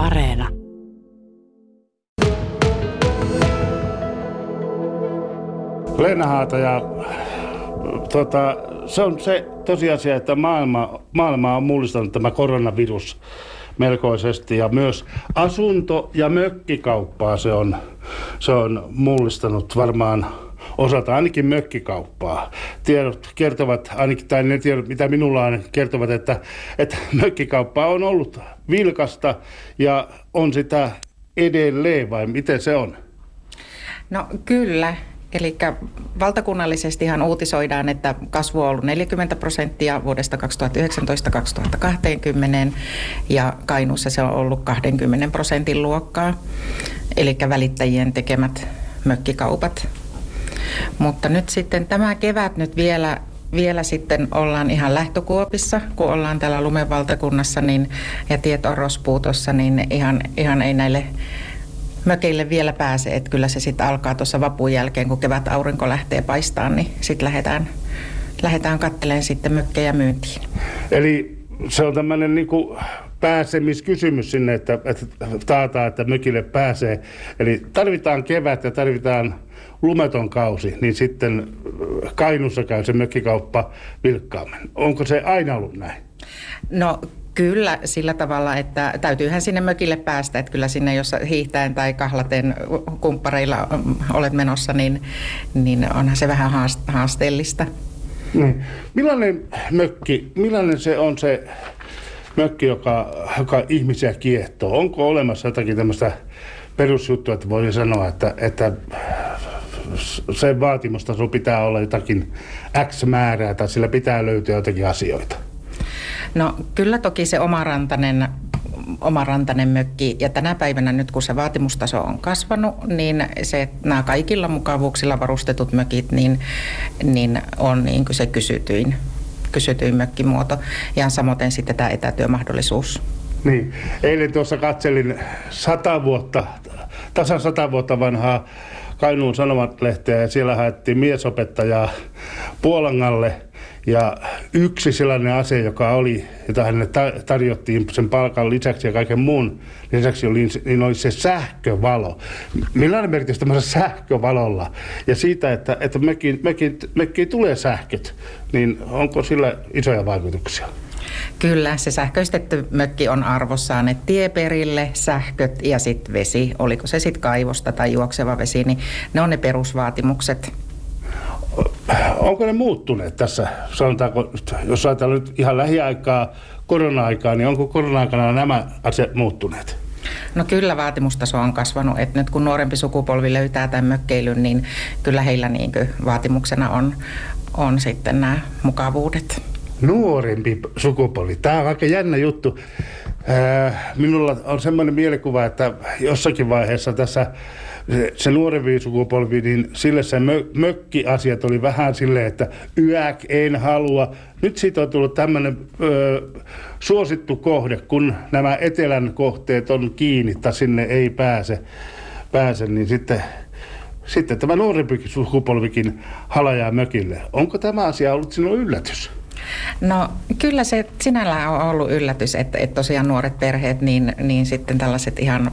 Areena. Leena Haata ja tota, se on se tosiasia, että maailma, maailma on mullistanut tämä koronavirus melkoisesti ja myös asunto- ja mökkikauppaa se on, se on mullistanut varmaan osalta ainakin mökkikauppaa. Tiedot kertovat, ainakin tai ne tiedot, mitä minulla on, kertovat, että, että mökkikauppa on ollut vilkasta ja on sitä edelleen vai miten se on? No kyllä, Eli valtakunnallisestihan uutisoidaan, että kasvu on ollut 40 prosenttia vuodesta 2019-2020 ja Kainuussa se on ollut 20 prosentin luokkaa, eli välittäjien tekemät mökkikaupat. Mutta nyt sitten tämä kevät nyt vielä vielä sitten ollaan ihan lähtökuopissa, kun ollaan täällä lumenvaltakunnassa niin, ja tiet on rospuutossa, niin ihan, ihan ei näille mökeille vielä pääse. Että kyllä se sitten alkaa tuossa vapun jälkeen, kun kevät aurinko lähtee paistaan, niin sitten lähdetään, lähdetään kattelemaan sitten mökkejä myyntiin. Eli se on tämmöinen niin pääsemiskysymys sinne, että, että taataan, että mökille pääsee. Eli tarvitaan kevät ja tarvitaan lumeton kausi, niin sitten Kainussa käy se mökkikauppa vilkkaammin. Onko se aina ollut näin? No Kyllä sillä tavalla, että täytyyhän sinne mökille päästä, että kyllä sinne, jos hiihtäen tai kahlaten kumppareilla olet menossa, niin, niin onhan se vähän haasteellista. Niin. Millainen mökki, millainen se on se mökki, joka, joka ihmisiä kiehtoo? Onko olemassa jotakin tämmöistä perusjuttua, että voi sanoa, että, että sen vaatimustaso pitää olla jotakin X määrää tai sillä pitää löytyä jotakin asioita? No kyllä toki se omarantainen omarantainen mökki. Ja tänä päivänä nyt kun se vaatimustaso on kasvanut, niin se, nämä kaikilla mukavuuksilla varustetut mökit niin, niin on niin kuin se kysytyin, kysytyin mökkimuoto. Ja samoin sitten tämä etätyömahdollisuus. Niin. Eilen tuossa katselin sata vuotta, tasan sata vuotta vanhaa Kainuun Sanomat-lehteä ja siellä haettiin miesopettajaa Puolangalle – ja yksi sellainen asia, joka oli, jota hänelle tarjottiin sen palkan lisäksi ja kaiken muun lisäksi, oli, niin oli se sähkövalo. Millainen merkitys tämmöisellä sähkövalolla? Ja siitä, että, että mekin, mekin, mekin tulee sähköt, niin onko sillä isoja vaikutuksia? Kyllä, se sähköistetty mökki on arvossaan, että tieperille, sähköt ja sitten vesi, oliko se sitten kaivosta tai juokseva vesi, niin ne on ne perusvaatimukset onko ne muuttuneet tässä, sanotaanko, jos ajatellaan nyt ihan lähiaikaa, korona-aikaa, niin onko korona-aikana nämä asiat muuttuneet? No kyllä vaatimustaso on kasvanut, että nyt kun nuorempi sukupolvi löytää tämän mökkeilyn, niin kyllä heillä niin vaatimuksena on, on sitten nämä mukavuudet. Nuorempi sukupolvi, tämä on aika jännä juttu. Minulla on semmoinen mielikuva, että jossakin vaiheessa tässä se, se nuorempi sukupolvi, niin sille se mö, mökkiasiat oli vähän silleen, että yäk, en halua. Nyt siitä on tullut tämmöinen suosittu kohde, kun nämä etelän kohteet on kiinni tai sinne ei pääse, pääse niin sitten sitten tämä nuorempi sukupolvikin halajaa mökille. Onko tämä asia ollut sinun yllätys? No kyllä se sinällään on ollut yllätys, että, että tosiaan nuoret perheet, niin, niin sitten tällaiset ihan,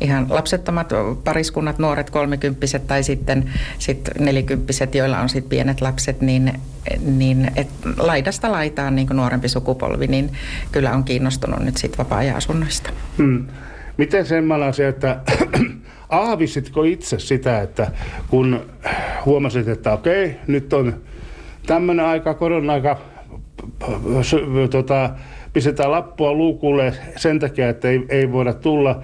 ihan lapsettomat pariskunnat, nuoret kolmekymppiset tai sitten sit nelikymppiset, joilla on sitten pienet lapset, niin, niin et laidasta laitaan niin nuorempi sukupolvi, niin kyllä on kiinnostunut nyt sitten vapaa-ajan-asunnoista. Hmm. Miten semmoinen asia, että aavisitko itse sitä, että kun huomasit, että okei, nyt on tämmöinen aika, korona-aika, tota, pistetään lappua luukulle sen takia, että ei, ei voida tulla.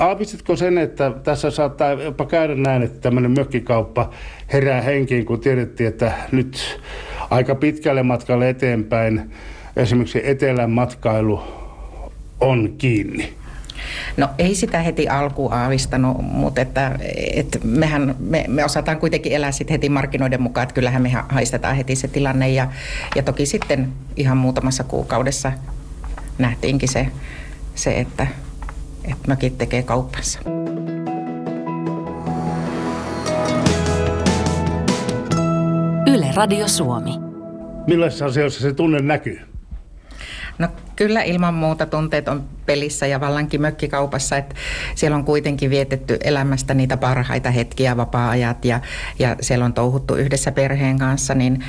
Aavisitko sen, että tässä saattaa jopa käydä näin, että tämmöinen mökkikauppa herää henkiin, kun tiedettiin, että nyt aika pitkälle matkalle eteenpäin esimerkiksi etelän matkailu on kiinni? No ei sitä heti alkuun aavistanut, mutta että, että mehän, me, me osataan kuitenkin elää sitten heti markkinoiden mukaan, että kyllähän me haistetaan heti se tilanne ja, ja toki sitten ihan muutamassa kuukaudessa nähtiinkin se, se että, että mökit tekee kauppansa. Yle Radio Suomi. Millaisissa asioissa se tunne näkyy? No kyllä ilman muuta tunteet on pelissä ja vallankin mökkikaupassa, että siellä on kuitenkin vietetty elämästä niitä parhaita hetkiä, vapaa-ajat ja, ja siellä on touhuttu yhdessä perheen kanssa, niin,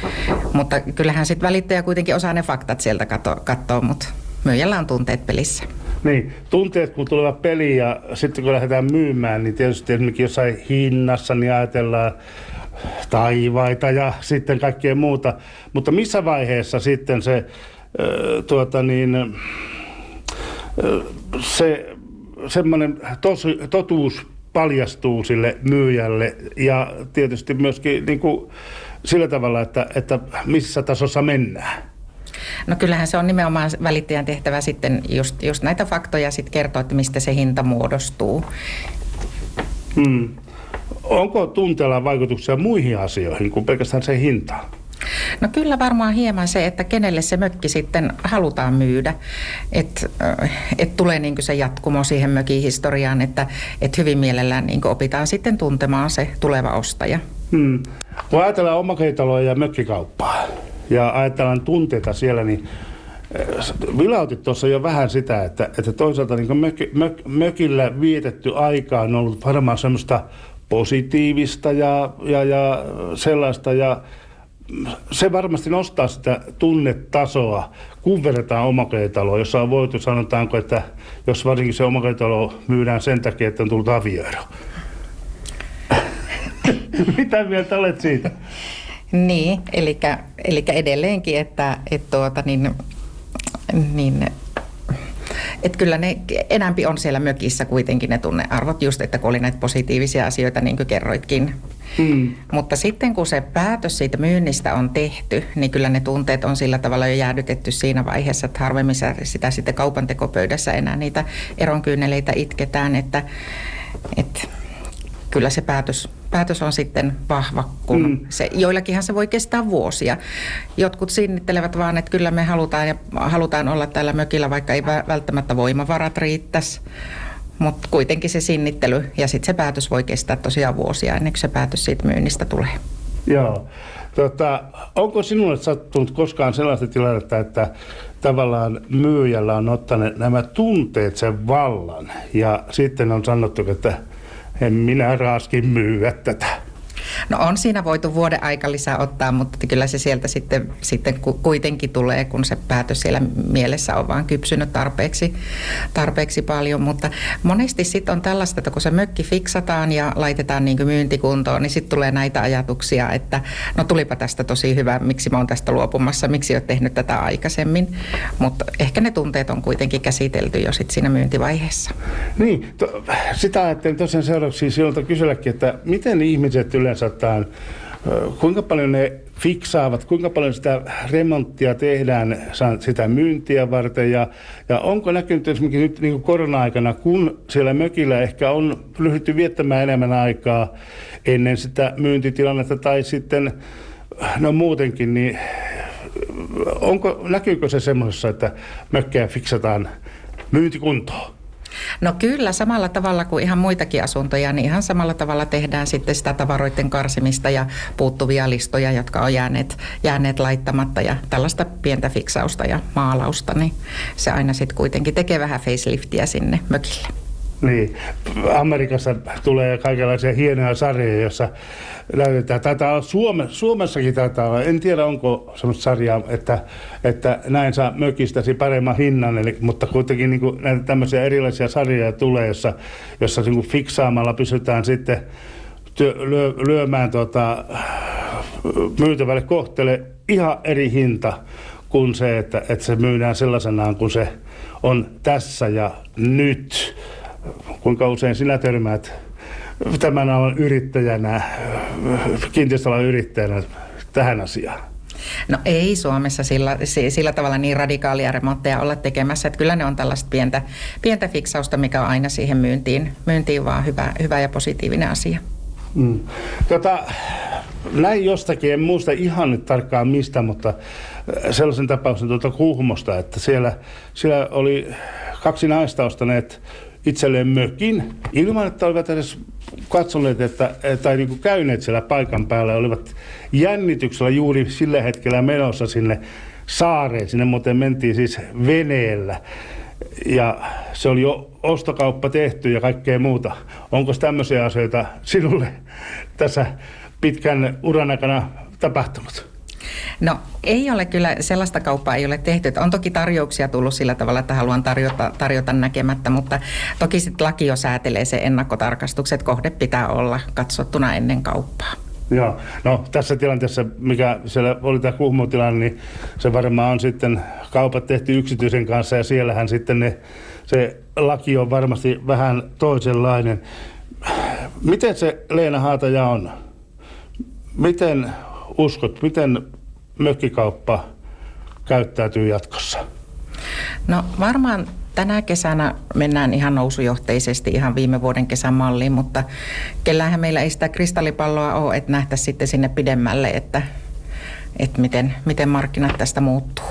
mutta kyllähän sitten välittäjä kuitenkin osaa ne faktat sieltä katsoa, mutta myyjällä on tunteet pelissä. Niin, tunteet kun tulevat peliin ja sitten kun lähdetään myymään, niin tietysti esimerkiksi jossain hinnassa, niin ajatellaan taivaita ja sitten kaikkea muuta. Mutta missä vaiheessa sitten se, tuota niin, se semmoinen totuus paljastuu sille myyjälle ja tietysti myöskin niin kuin sillä tavalla, että, että missä tasossa mennään? No kyllähän se on nimenomaan välittäjän tehtävä sitten just, just näitä faktoja sitten kertoa, että mistä se hinta muodostuu. Hmm. Onko tunteella vaikutuksia muihin asioihin kuin pelkästään se hinta? No kyllä varmaan hieman se, että kenelle se mökki sitten halutaan myydä. Että et tulee niin se jatkumo siihen mökin historiaan, että et hyvin mielellään niin opitaan sitten tuntemaan se tuleva ostaja. Hmm. Kun ajatellaan omakotitaloa ja mökkikauppaa ja ajatellaan tunteita siellä, niin vilautit tuossa jo vähän sitä, että, että toisaalta niin mök, mök, mökillä vietetty aika on ollut varmaan semmoista positiivista ja, ja, ja sellaista ja se varmasti nostaa sitä tunnetasoa, kun verrataan omakotitaloa, jossa on voitu, sanotaanko, että jos varsinkin se omakotitalo myydään sen takia, että on tullut avioero. Mitä mieltä olet siitä? Niin, eli edelleenkin, että, että tuota, niin, niin että kyllä ne enämpi on siellä mökissä kuitenkin ne tunnearvot, just että kun oli näitä positiivisia asioita, niin kuin kerroitkin. Mm. Mutta sitten kun se päätös siitä myynnistä on tehty, niin kyllä ne tunteet on sillä tavalla jo jäädytetty siinä vaiheessa, että harvemmin sitä sitten kaupan tekopöydässä enää niitä eronkyyneleitä itketään, että, että kyllä se päätös, päätös on sitten vahva, kun mm. se, joillakinhan se voi kestää vuosia. Jotkut sinnittelevät vaan, että kyllä me halutaan, ja halutaan olla täällä mökillä, vaikka ei välttämättä voimavarat riittäisi. Mutta kuitenkin se sinnittely ja sitten se päätös voi kestää tosiaan vuosia ennen kuin se päätös siitä myynnistä tulee. Joo. Tota, onko sinulle sattunut koskaan sellaista tilannetta, että tavallaan myyjällä on ottanut nämä tunteet sen vallan ja sitten on sanottu, että en minä raaskin myyä tätä. No on siinä voitu vuoden aika lisää ottaa, mutta kyllä se sieltä sitten, sitten kuitenkin tulee, kun se päätös siellä mielessä on vaan kypsynyt tarpeeksi, tarpeeksi paljon. Mutta monesti sitten on tällaista, että kun se mökki fiksataan ja laitetaan niin myyntikuntoon, niin sitten tulee näitä ajatuksia, että no tulipa tästä tosi hyvä, miksi mä oon tästä luopumassa, miksi oot tehnyt tätä aikaisemmin. Mutta ehkä ne tunteet on kuitenkin käsitelty jo sitten siinä myyntivaiheessa. Niin, to, sitä ajattelin tosiaan seuraavaksi silloin kyselläkin, että miten ihmiset yleensä osataan, kuinka paljon ne fiksaavat, kuinka paljon sitä remonttia tehdään sitä myyntiä varten ja, ja onko näkynyt esimerkiksi nyt niin korona-aikana, kun siellä mökillä ehkä on ryhdytty viettämään enemmän aikaa ennen sitä myyntitilannetta tai sitten no muutenkin, niin onko, näkyykö se semmoisessa, että mökkejä fiksataan myyntikuntoon? No kyllä, samalla tavalla kuin ihan muitakin asuntoja, niin ihan samalla tavalla tehdään sitten sitä tavaroiden karsimista ja puuttuvia listoja, jotka on jääneet, jääneet laittamatta ja tällaista pientä fiksausta ja maalausta, niin se aina sitten kuitenkin tekee vähän faceliftiä sinne mökille. Niin, Amerikassa tulee kaikenlaisia hienoja sarjoja, joissa näytetään. Taitaa olla Suome, Suomessakin taitaa olla, en tiedä onko sellaista sarjaa, että, että näin saa mökistäsi paremman hinnan, eli, mutta kuitenkin niin kuin, näitä tämmöisiä erilaisia sarjoja tulee, jossa, jossa niin kuin fiksaamalla pysytään sitten työ, lyö, lyömään tota, myytävälle kohteelle ihan eri hinta kuin se, että, että se myydään sellaisenaan kuin se on tässä ja nyt kuinka usein sinä törmäät tämän alan yrittäjänä, kiinteistöalan yrittäjänä tähän asiaan? No ei Suomessa sillä, sillä tavalla niin radikaalia remontteja olla tekemässä, että kyllä ne on tällaista pientä, pientä fiksausta, mikä on aina siihen myyntiin, myyntiin vaan hyvä, hyvä ja positiivinen asia. Mm. Tota, näin jostakin, en muista ihan nyt tarkkaan mistä, mutta sellaisen tapauksen tuolta Kuhmosta, että siellä, siellä oli kaksi naista ostaneet itselleen mökin ilman, että olivat edes katsoneet että, tai niin kuin käyneet siellä paikan päällä, olivat jännityksellä juuri sillä hetkellä menossa sinne saareen. Sinne muuten mentiin siis veneellä ja se oli jo ostokauppa tehty ja kaikkea muuta. Onko tämmöisiä asioita sinulle tässä pitkän uran aikana tapahtunut? No ei ole kyllä, sellaista kauppaa ei ole tehty. On toki tarjouksia tullut sillä tavalla, että haluan tarjota, tarjota näkemättä, mutta toki sitten laki jo säätelee se ennakkotarkastukset. Kohde pitää olla katsottuna ennen kauppaa. Joo, no tässä tilanteessa, mikä siellä oli tämä kuhmotilanne, niin se varmaan on sitten kaupat tehty yksityisen kanssa ja siellähän sitten ne, se laki on varmasti vähän toisenlainen. Miten se Leena Haataja on? Miten uskot, miten mökkikauppa käyttäytyy jatkossa? No varmaan tänä kesänä mennään ihan nousujohteisesti ihan viime vuoden kesän malliin, mutta kellähän meillä ei sitä kristallipalloa ole, että nähtäisiin sitten sinne pidemmälle, että, että miten, miten markkinat tästä muuttuu.